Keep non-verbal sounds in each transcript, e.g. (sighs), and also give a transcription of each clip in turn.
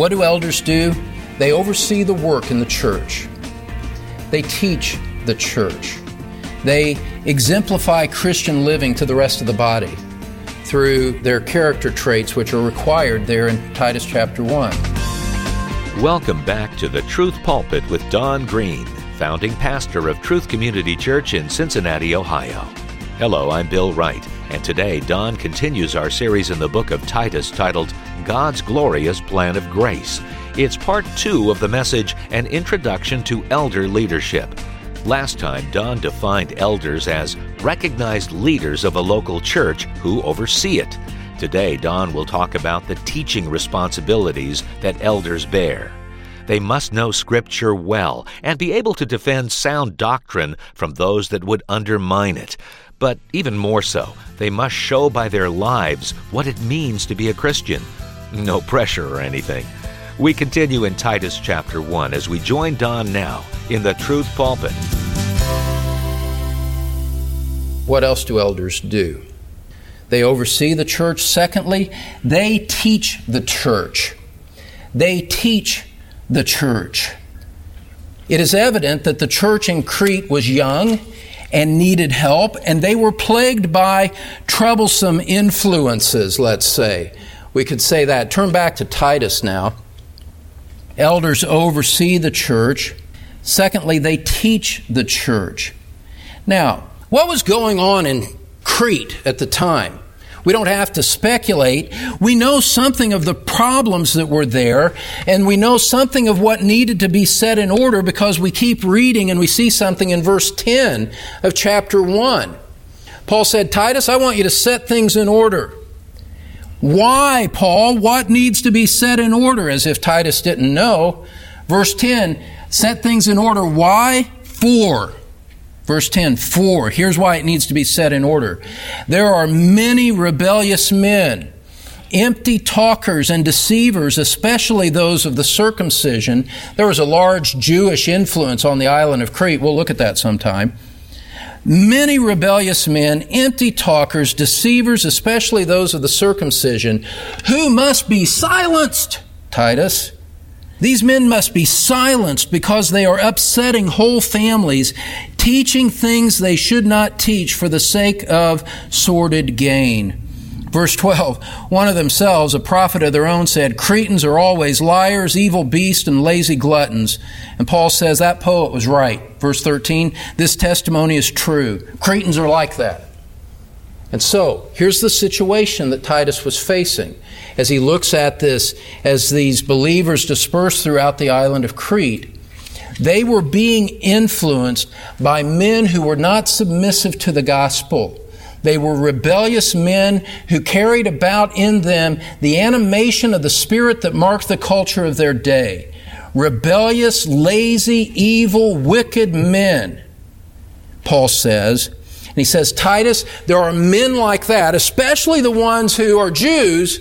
What do elders do? They oversee the work in the church. They teach the church. They exemplify Christian living to the rest of the body through their character traits, which are required there in Titus chapter 1. Welcome back to the Truth Pulpit with Don Green, founding pastor of Truth Community Church in Cincinnati, Ohio. Hello, I'm Bill Wright, and today Don continues our series in the book of Titus titled God's Glorious Plan of Grace. It's part two of the message, An Introduction to Elder Leadership. Last time, Don defined elders as recognized leaders of a local church who oversee it. Today, Don will talk about the teaching responsibilities that elders bear. They must know Scripture well and be able to defend sound doctrine from those that would undermine it. But even more so, they must show by their lives what it means to be a Christian. No pressure or anything. We continue in Titus chapter 1 as we join Don now in the Truth Pulpit. What else do elders do? They oversee the church. Secondly, they teach the church. They teach the church. It is evident that the church in Crete was young and needed help, and they were plagued by troublesome influences, let's say. We could say that. Turn back to Titus now. Elders oversee the church. Secondly, they teach the church. Now, what was going on in Crete at the time? We don't have to speculate. We know something of the problems that were there, and we know something of what needed to be set in order because we keep reading and we see something in verse 10 of chapter 1. Paul said, Titus, I want you to set things in order. Why, Paul? What needs to be set in order? As if Titus didn't know. Verse 10 set things in order. Why? For. Verse 10 For. Here's why it needs to be set in order. There are many rebellious men, empty talkers and deceivers, especially those of the circumcision. There was a large Jewish influence on the island of Crete. We'll look at that sometime. Many rebellious men, empty talkers, deceivers, especially those of the circumcision, who must be silenced, Titus. These men must be silenced because they are upsetting whole families, teaching things they should not teach for the sake of sordid gain. Verse 12 One of themselves, a prophet of their own, said, Cretans are always liars, evil beasts, and lazy gluttons. And Paul says that poet was right. Verse 13 This testimony is true. Cretans are like that. And so, here's the situation that Titus was facing as he looks at this, as these believers dispersed throughout the island of Crete. They were being influenced by men who were not submissive to the gospel. They were rebellious men who carried about in them the animation of the spirit that marked the culture of their day. Rebellious, lazy, evil, wicked men, Paul says. And he says, Titus, there are men like that, especially the ones who are Jews,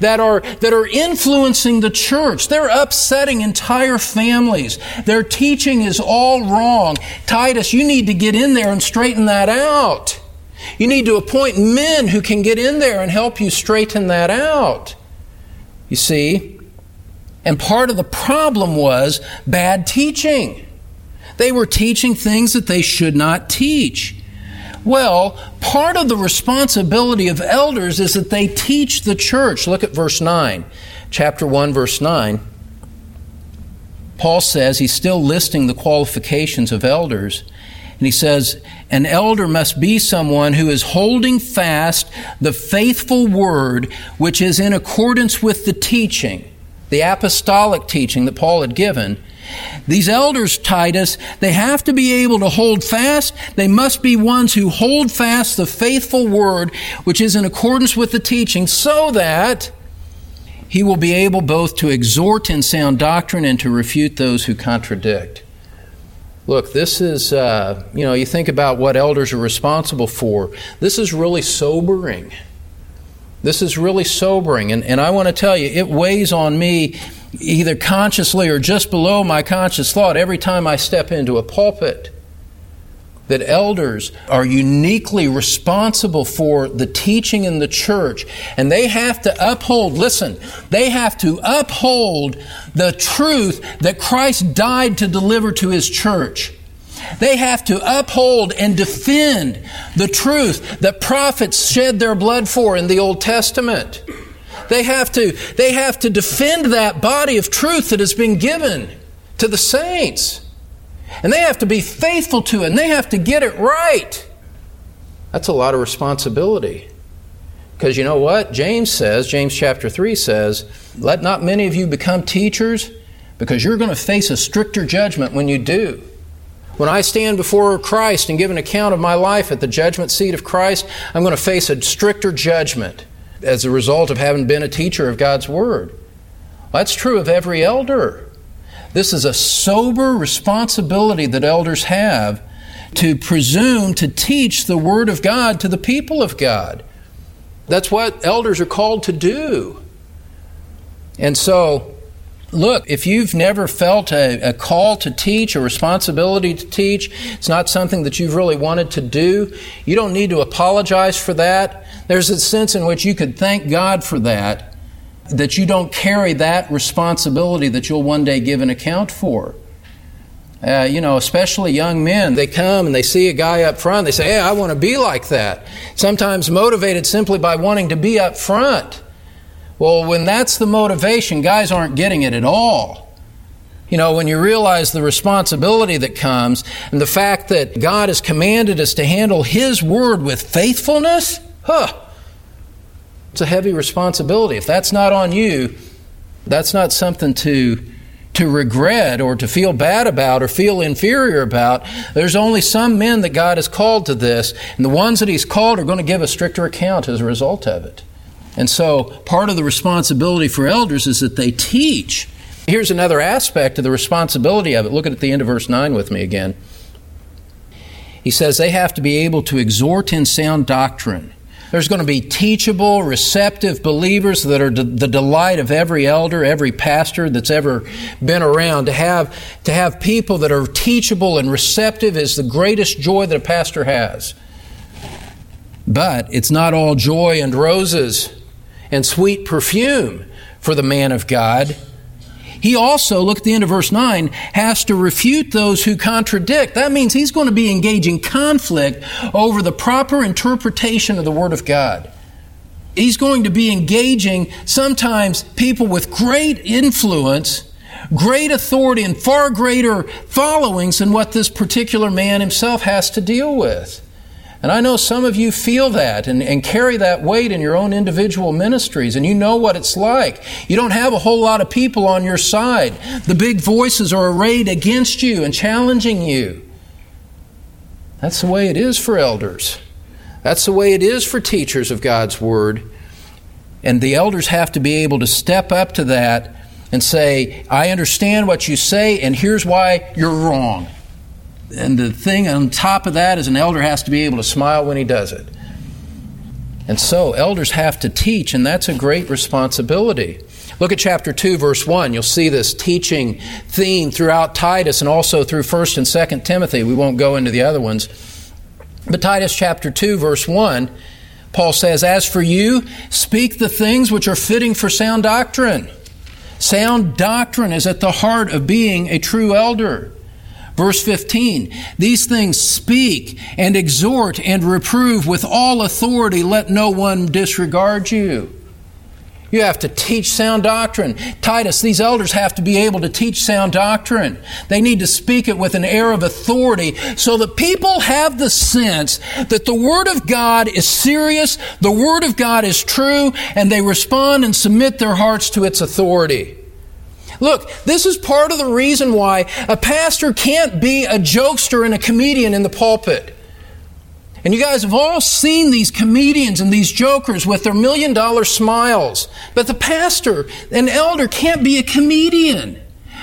that are, that are influencing the church. They're upsetting entire families. Their teaching is all wrong. Titus, you need to get in there and straighten that out. You need to appoint men who can get in there and help you straighten that out. You see? And part of the problem was bad teaching. They were teaching things that they should not teach. Well, part of the responsibility of elders is that they teach the church. Look at verse 9, chapter 1, verse 9. Paul says he's still listing the qualifications of elders. And he says, An elder must be someone who is holding fast the faithful word which is in accordance with the teaching, the apostolic teaching that Paul had given. These elders, Titus, they have to be able to hold fast. They must be ones who hold fast the faithful word which is in accordance with the teaching so that he will be able both to exhort in sound doctrine and to refute those who contradict. Look, this is, uh, you know, you think about what elders are responsible for. This is really sobering. This is really sobering. And, and I want to tell you, it weighs on me either consciously or just below my conscious thought every time I step into a pulpit. That elders are uniquely responsible for the teaching in the church. And they have to uphold, listen, they have to uphold the truth that Christ died to deliver to his church. They have to uphold and defend the truth that prophets shed their blood for in the Old Testament. They have to, they have to defend that body of truth that has been given to the saints. And they have to be faithful to it, and they have to get it right. That's a lot of responsibility. Because you know what? James says, James chapter 3 says, Let not many of you become teachers, because you're going to face a stricter judgment when you do. When I stand before Christ and give an account of my life at the judgment seat of Christ, I'm going to face a stricter judgment as a result of having been a teacher of God's Word. That's true of every elder. This is a sober responsibility that elders have to presume to teach the Word of God to the people of God. That's what elders are called to do. And so, look, if you've never felt a, a, call to teach, a responsibility to teach, it's not something that you've really wanted to do, you don't need to apologize for that. There's a sense in which you could thank God for that that you don't carry that responsibility that you'll one day give an account for. Uh, you know, especially young men, they come and they see a guy up front, they say, Hey, I want to be like that. Sometimes motivated simply by wanting to be up front. Well, when that's the motivation, guys aren't getting it at all. You know, when you realize the responsibility that comes and the fact that God has commanded us to handle His word with faithfulness, huh, it's a heavy responsibility. If that's not on you, that's not something to to regret or to feel bad about or feel inferior about. There's only some men that God has called to this, and the ones that He's called are going to give a stricter account as a result of it. And so, part of the responsibility for elders is that they teach. Here's another aspect of the responsibility of it. Look at the end of verse 9 with me again. He says they have to be able to exhort in sound doctrine there's going to be teachable, receptive believers that are the delight of every elder, every pastor that's ever been around. To have, to have people that are teachable and receptive is the greatest joy that a pastor has. But it's not all joy and roses and sweet perfume for the man of God. He also, look at the end of verse 9, has to refute those who contradict. That means he's going to be engaging conflict over the proper interpretation of the Word of God. He's going to be engaging sometimes people with great influence, great authority, and far greater followings than what this particular man himself has to deal with. And I know some of you feel that and, and, carry that weight in your own individual ministries, and you know what it's like. You don't have a whole lot of people on your side. The big voices are arrayed against you and challenging you. That's the way it is for elders. That's the way it is for teachers of God's Word. And the elders have to be able to step up to that and say, I understand what you say, and here's why you're wrong and the thing on top of that is an elder has to be able to smile when he does it. And so, elders have to teach, and that's a great responsibility. Look at chapter 2, verse 1. You'll see this teaching theme throughout Titus and also through 1st and 2nd Timothy. We won't go into the other ones. But Titus chapter 2, verse 1, Paul says, As for you, speak the things which are fitting for sound doctrine. Sound doctrine is at the heart of being a true elder. Verse 15, these things speak and exhort and reprove with all authority. Let no one disregard you. You have to teach sound doctrine. Titus, these elders have to be able to teach sound doctrine. They need to speak it with an air of authority so that people have the sense that the Word of God is serious, the Word of God is true, and they respond and submit their hearts to its authority. Look, this is part of the reason why a pastor can't be a jokester and a comedian in the pulpit. And you guys have all seen these comedians and these jokers with their million dollar smiles. But the pastor, an elder, can't be a comedian.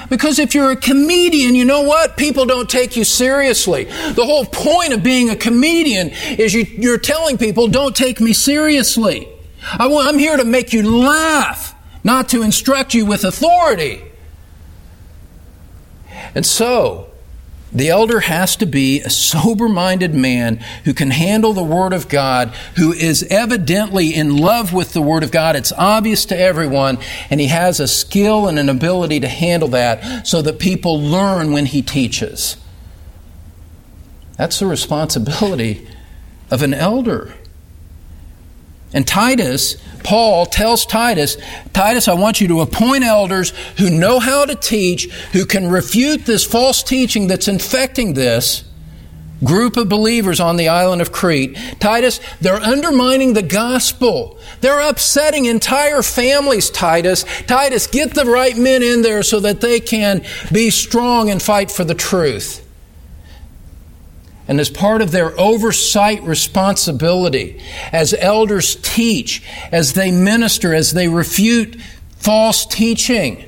Because if you're a comedian, you know what? People don't take you seriously. The whole point of being a comedian is you, are telling people, don't take me seriously. I, I'm here to make you laugh not to instruct you with authority. And so, The elder has to be a sober minded man who can handle the Word of God, who is evidently in love with the Word of God. It's obvious to everyone, and he has a skill and an ability to handle that so that people learn when he teaches. That's the responsibility of an elder. And Titus, Paul tells Titus, Titus, I want you to appoint elders who know how to teach, who can refute this false teaching that's infecting this group of believers on the island of Crete. Titus, they're undermining the gospel. They're upsetting entire families, Titus. Titus, get the right men in there so that they can be strong and fight for the truth and as part of their oversight responsibility, as elders teach, as they minister, as they refute false teaching.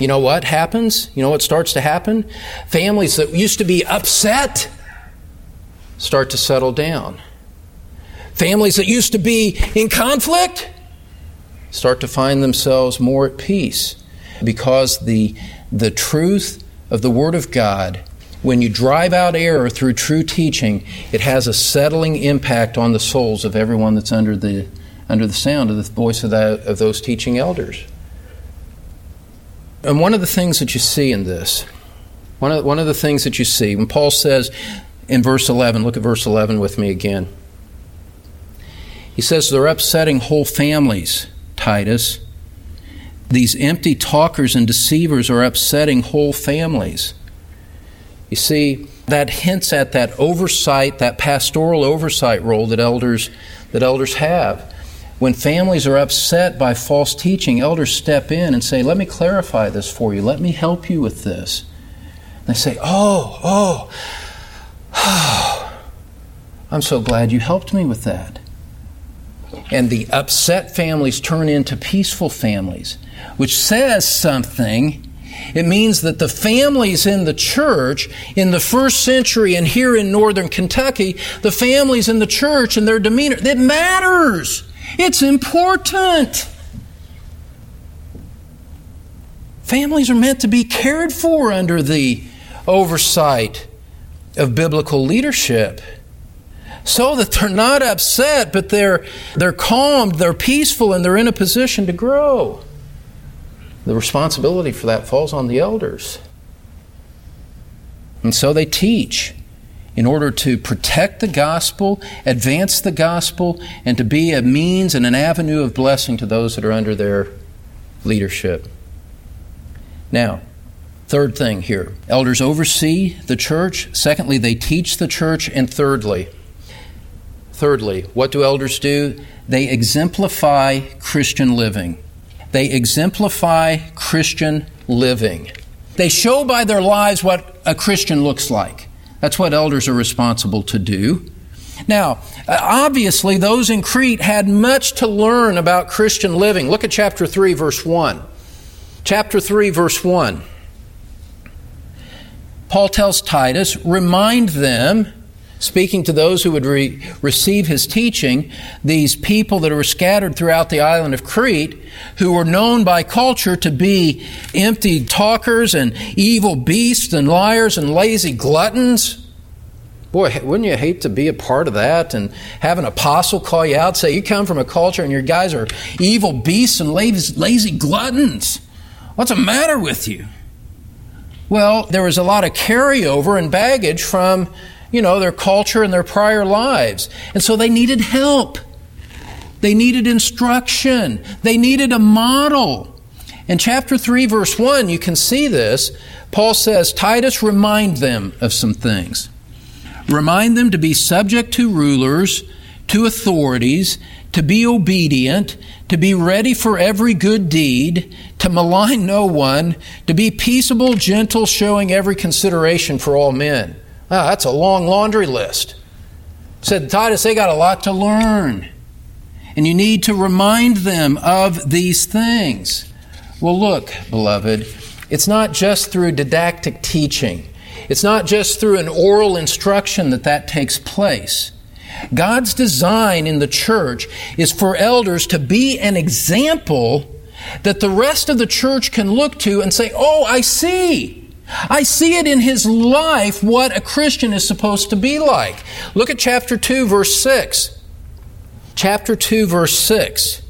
You know what happens? You know what starts to happen? Families that used to be upset start to settle down. Families that used to be in conflict start to find themselves more at peace because the, the truth of the Word of God when you drive out error through true teaching, it has a settling impact on the souls of everyone that's under the, under the sound of the voice of, that, of those teaching elders. And one of the things that you see in this, one of, one of the things that you see, when Paul says in verse 11, look at verse 11 with me again. He says they're upsetting whole families, Titus. These empty talkers and deceivers are upsetting whole families. You see, that hints at that oversight, that pastoral oversight role that elders, that elders have. When families are upset by false teaching, elders step in and say, Let me clarify this for you. Let me help you with this. And they say, Oh, oh, oh, (sighs) I'm so glad you helped me with that. And the upset families turn into peaceful families, which says something it means that the families in the church in the first century and here in northern Kentucky, the families in the church and their demeanor, it matters. It's important. Families are meant to be cared for under the oversight of biblical leadership so that they're not upset, but they're, they're calmed, they're peaceful, and they're in a position to grow. The responsibility for that falls on the elders. And so they teach in order to protect the gospel, advance the gospel, and to be a means and an avenue of blessing to those that are under their leadership. Now, third thing here elders oversee the church. Secondly, they teach the church. And thirdly, thirdly, what do elders do? They exemplify Christian living. They exemplify Christian living. They show by their lives what a Christian looks like. That's what elders are responsible to do. Now, obviously, those in Crete had much to learn about Christian living. Look at chapter 3, verse 1. Chapter 3, verse 1. Paul tells Titus, remind them speaking to those who would re- receive his teaching, these people that were scattered throughout the island of Crete, who were known by culture to be empty talkers and evil beasts and liars and lazy gluttons. Boy, wouldn't you hate to be a part of that and have an apostle call you out, say, You come from a culture and your guys are evil beasts and lazy, lazy gluttons? What's the matter with you? Well, there was a lot of carryover and baggage from you know, their culture and their prior lives. And so they needed help. They needed instruction. They needed a model. In chapter 3, verse 1, you can see this. Paul says, Titus, remind them of some things. Remind them to be subject to rulers, to authorities, to be obedient, to be ready for every good deed, to malign no one, to be peaceable, gentle, showing every consideration for all men. Ah, that's a long laundry list. Said Titus, they got a lot to learn. And you need to remind them of these things. Well, look, beloved, it's not just through didactic teaching, it's not just through an oral instruction that that takes place. God's design in the church is for elders to be an example that the rest of the church can look to and say, Oh, I see. I see it in his life what a Christian is supposed to be like. Look at chapter 2, verse 6. Chapter 2, verse 6,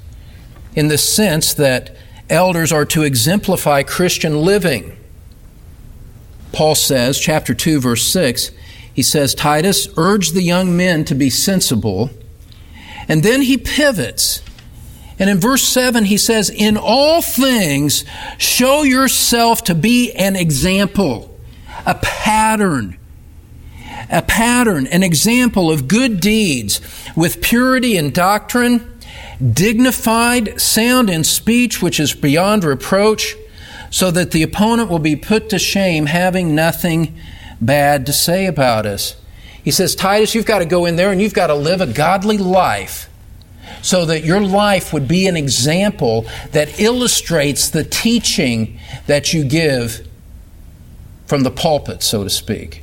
in the sense that elders are to exemplify Christian living. Paul says, chapter 2, verse 6, he says, Titus, urge the young men to be sensible. And then he pivots. And in verse 7, he says, In all things, show yourself to be an example, a pattern, a pattern, an example of good deeds with purity in doctrine, dignified, sound in speech, which is beyond reproach so that the opponent will be put to shame having nothing bad to say about us. He says, Titus, you've got to go in there and you've got to live a godly life so that your life would be an example that illustrates the teaching that you give from the pulpit, so to speak.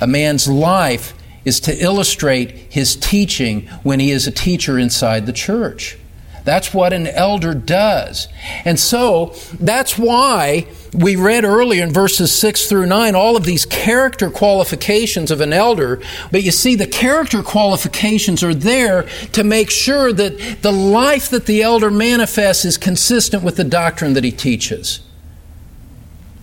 A man's life is to illustrate his teaching when he is a teacher inside the church. That's what an elder does. And so that's why we read earlier in verses 6 through 9 all of these character qualifications of an elder. But you see, the character qualifications are there to make sure that the life that the elder manifests is consistent with the doctrine that he teaches.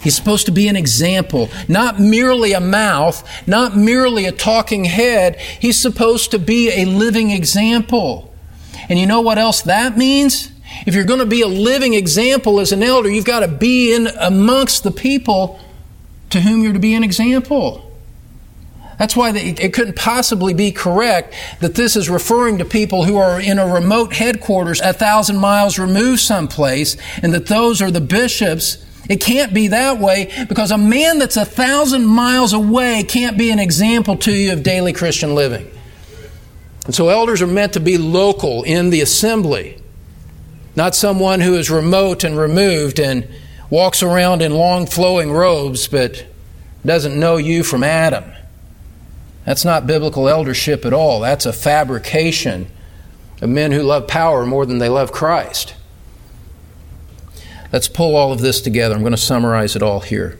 He's supposed to be an example, not merely a mouth, not merely a talking head. He's supposed to be a living example. And you know what else that means? If you're going to be a living example as an elder, you've got to be in amongst the people to whom you're to be an example. That's why it couldn't possibly be correct that this is referring to people who are in a remote headquarters a thousand miles removed someplace and that those are the bishops. It can't be that way because a man that's a thousand miles away can't be an example to you of daily Christian living. And so elders are meant to be local in the assembly, not someone who is remote and removed and walks around in long flowing robes but doesn't know you from Adam. That's not biblical eldership at all. That's a fabrication of men who love power more than they love Christ. Let's pull all of this together. I'm going to summarize it all here.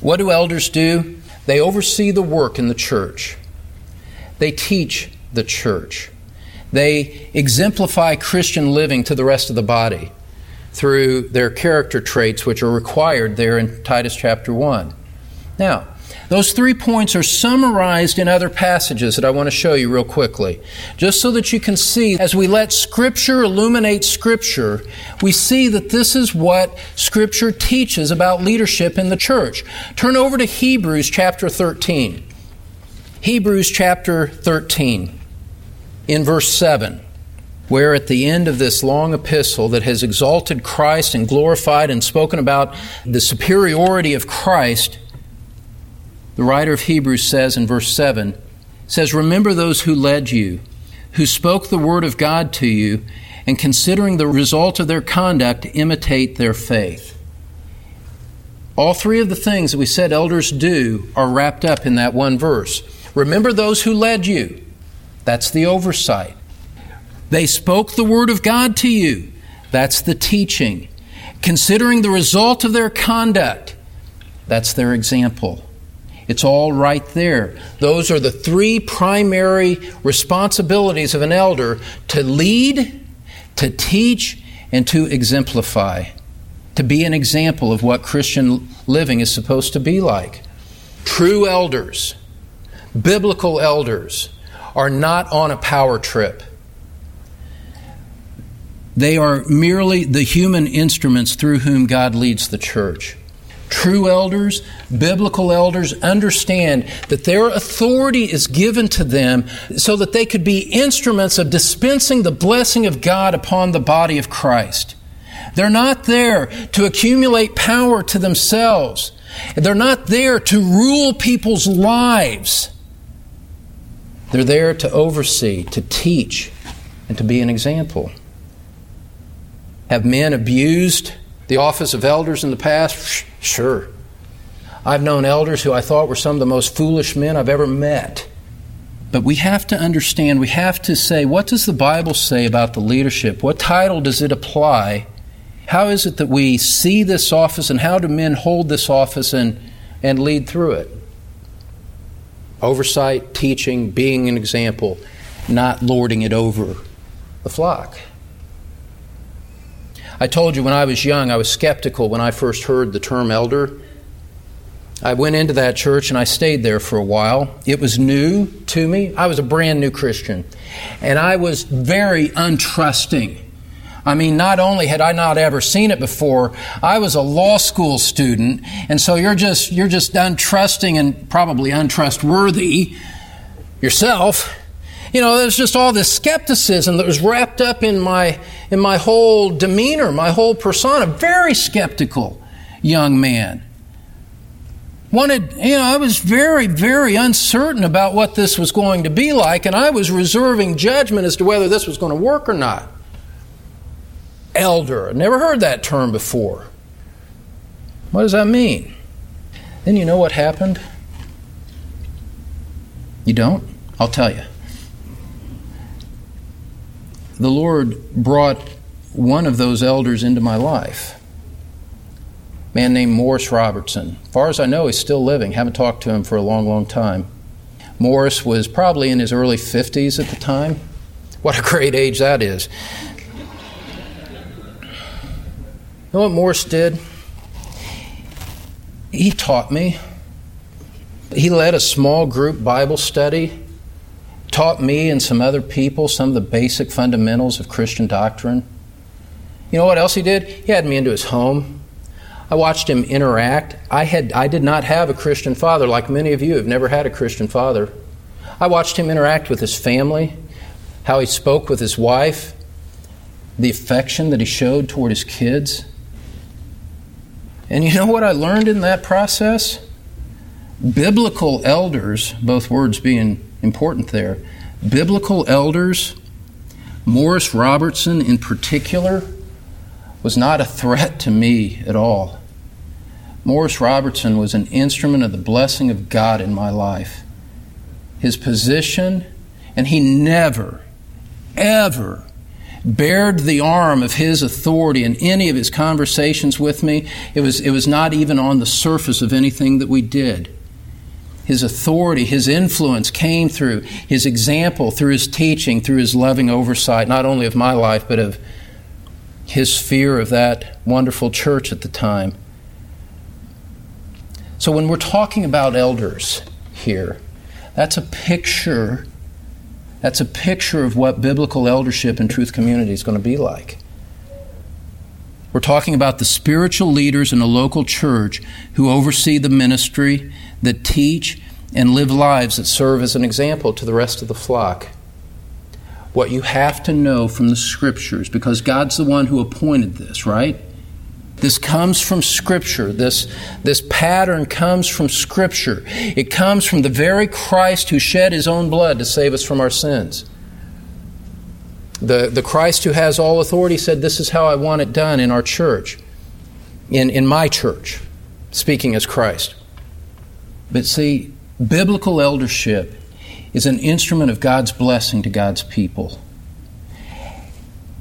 What do elders do? They oversee the work in the church. They teach the church. They exemplify Christian living to the rest of the body through their character traits, which are required there in Titus chapter 1. Now, those three points are summarized in other passages that I want to show you real quickly. Just so that you can see, as we let Scripture illuminate Scripture, we see that this is what Scripture teaches about leadership in the church. Turn over to Hebrews chapter 13. Hebrews chapter 13 in verse 7, where at the end of this long epistle that has exalted Christ and glorified and spoken about the superiority of Christ, the writer of Hebrews says in verse 7 says, Remember those who led you, who spoke the word of God to you, and considering the result of their conduct, imitate their faith. All three of the things that we said elders do are wrapped up in that one verse. Remember those who led you. That's the oversight. They spoke the word of God to you. That's the teaching. Considering the result of their conduct, that's their example. It's all right there. Those are the three primary responsibilities of an elder to lead, to teach, and to exemplify. To be an example of what Christian living is supposed to be like. True elders, biblical elders, are not on a power trip. They are merely the human instruments through whom God leads the church. True elders, biblical elders, understand that their authority is given to them so that they could be instruments of dispensing the blessing of God upon the body of Christ. They're not there to accumulate power to themselves. They're not there to rule people's lives. They're there to oversee, to teach, and to be an example. Have men abused the office of elders in the past? Sure. I've known elders who I thought were some of the most foolish men I've ever met. But we have to understand, we have to say, what does the Bible say about the leadership? What title does it apply How is it that we see this office and how do men hold this office and, and lead through it? Oversight, teaching, being an example, not lording it over the flock. I told you when I was young, I was skeptical when I first heard the term elder. I went into that church and I stayed there for a while. It was new to me. I was a brand new Christian. And I was very untrusting. I mean, not only had I not ever seen it before, I was a law school student, and so you're just you're just untrusting and probably untrustworthy yourself. You know, there's just all this skepticism that was wrapped up in my in my whole demeanor, my whole persona. Very skeptical young man wanted, you know, I was very, very uncertain about what this was going to be like, and I was reserving judgment as to whether this was going to work or not. Elder, never heard that term before. What does that mean? Then you know what happened? You don't? I'll tell you. The Lord brought one of those elders into my life A man named Morris Robertson. Far as I know, he's still living. Haven't talked to him for a long, long time. Morris was probably in his early 50s at the time. What a great age that is. You know what Morris did? He taught me. He led a small group Bible study, taught me and some other people some of the basic fundamentals of Christian doctrine. You know what else he did? He had me into his home. I watched him interact. I, had, I did not have a Christian father, like many of you have never had a Christian father. I watched him interact with his family, how he spoke with his wife, the affection that he showed toward his kids. And you know what I learned in that process? Biblical elders, both words being important there, biblical elders, Morris Robertson in particular, was not a threat to me at all. Morris Robertson was an instrument of the blessing of God in my life. His position, and he never, ever bared the arm of his authority in any of his conversations with me. It was, it was not even on the surface of anything that we did. His authority, his influence came through his example, through his teaching, through his loving oversight, not only of my life, but of his fear of that wonderful church at the time. So when we're talking about elders here, that's a picture that's a picture of what biblical eldership in truth community is going to be like. We're talking about the spiritual leaders in a local church who oversee the ministry, that teach and live lives that serve as an example to the rest of the flock what you have to know from the scriptures because God's the one who appointed this, right? This comes from Scripture. This, this pattern comes from Scripture. It comes from the very Christ who shed his own blood to save us from our sins. The, the Christ who has all authority said, This is how I want it done in our church, in, in my church, speaking as Christ. But see, biblical eldership is an instrument of God's blessing to God's people.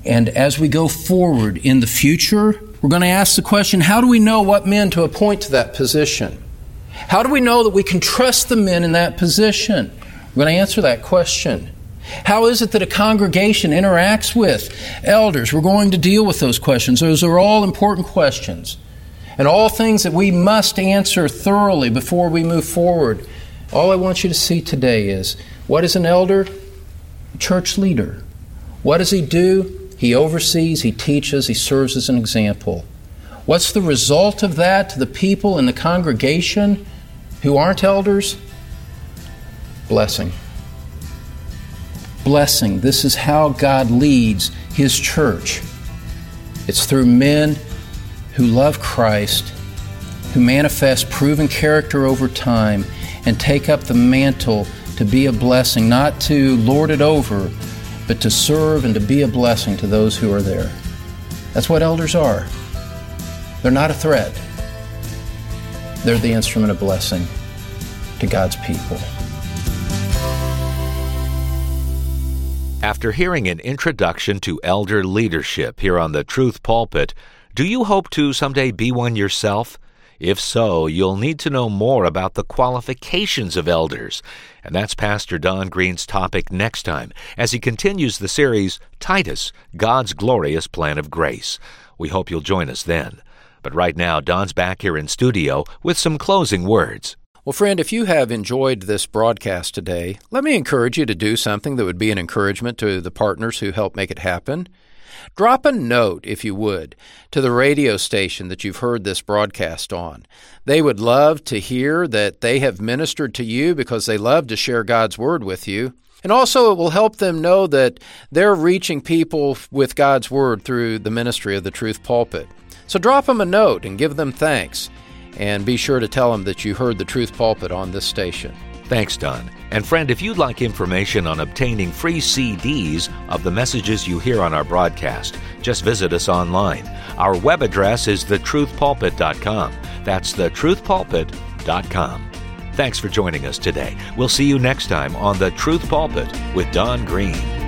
And as we go forward in the future, we're going to ask the question how do we know what men to appoint to that position? How do we know that we can trust the men in that position? We're going to answer that question. How is it that a congregation interacts with elders? We're going to deal with those questions. Those are all important questions and all things that we must answer thoroughly before we move forward all I want you to see today is what is an elder? Church leader. What does he do? He oversees, he teaches, he serves as an example. What's the result of that to the people in the congregation who aren't elders? Blessing. Blessing. This is how God leads his church. It's through men who love Christ, who manifest proven character over time, and take up the mantle to be a blessing, not to lord it over, but to serve and to be a blessing to those who are there. That's what elders are. They're not a threat, they're the instrument of blessing to God's people. After hearing an introduction to elder leadership here on the Truth Pulpit, Do you hope to someday be one yourself? If so, you'll need to know more about the qualifications of elders. And that's Pastor Don Green's topic next time as he continues the series Titus God's Glorious Plan of Grace. We hope you'll join us then. But right now, Don's back here in studio with some closing words. Well, friend, if you have enjoyed this broadcast today, let me encourage you to do something that would be an encouragement to the partners who help make it happen. Drop a note, if you would, to the radio station that you've heard this broadcast on. They would love to hear that they have ministered to you because they love to share God's Word with you. And also, it will help them know that they're reaching people with God's Word through the ministry of the Truth Pulpit. So drop them a note and give them thanks. And be sure to tell them that you heard the Truth Pulpit on this station. Thanks, Don. And friend, if you'd like information on obtaining free CDs of the messages you hear on our broadcast, just visit us online. Our web address is thetruthpulpit.com. That's thetruthpulpit.com. Thanks for joining us today. We'll see you next time on The Truth Pulpit with Don Green.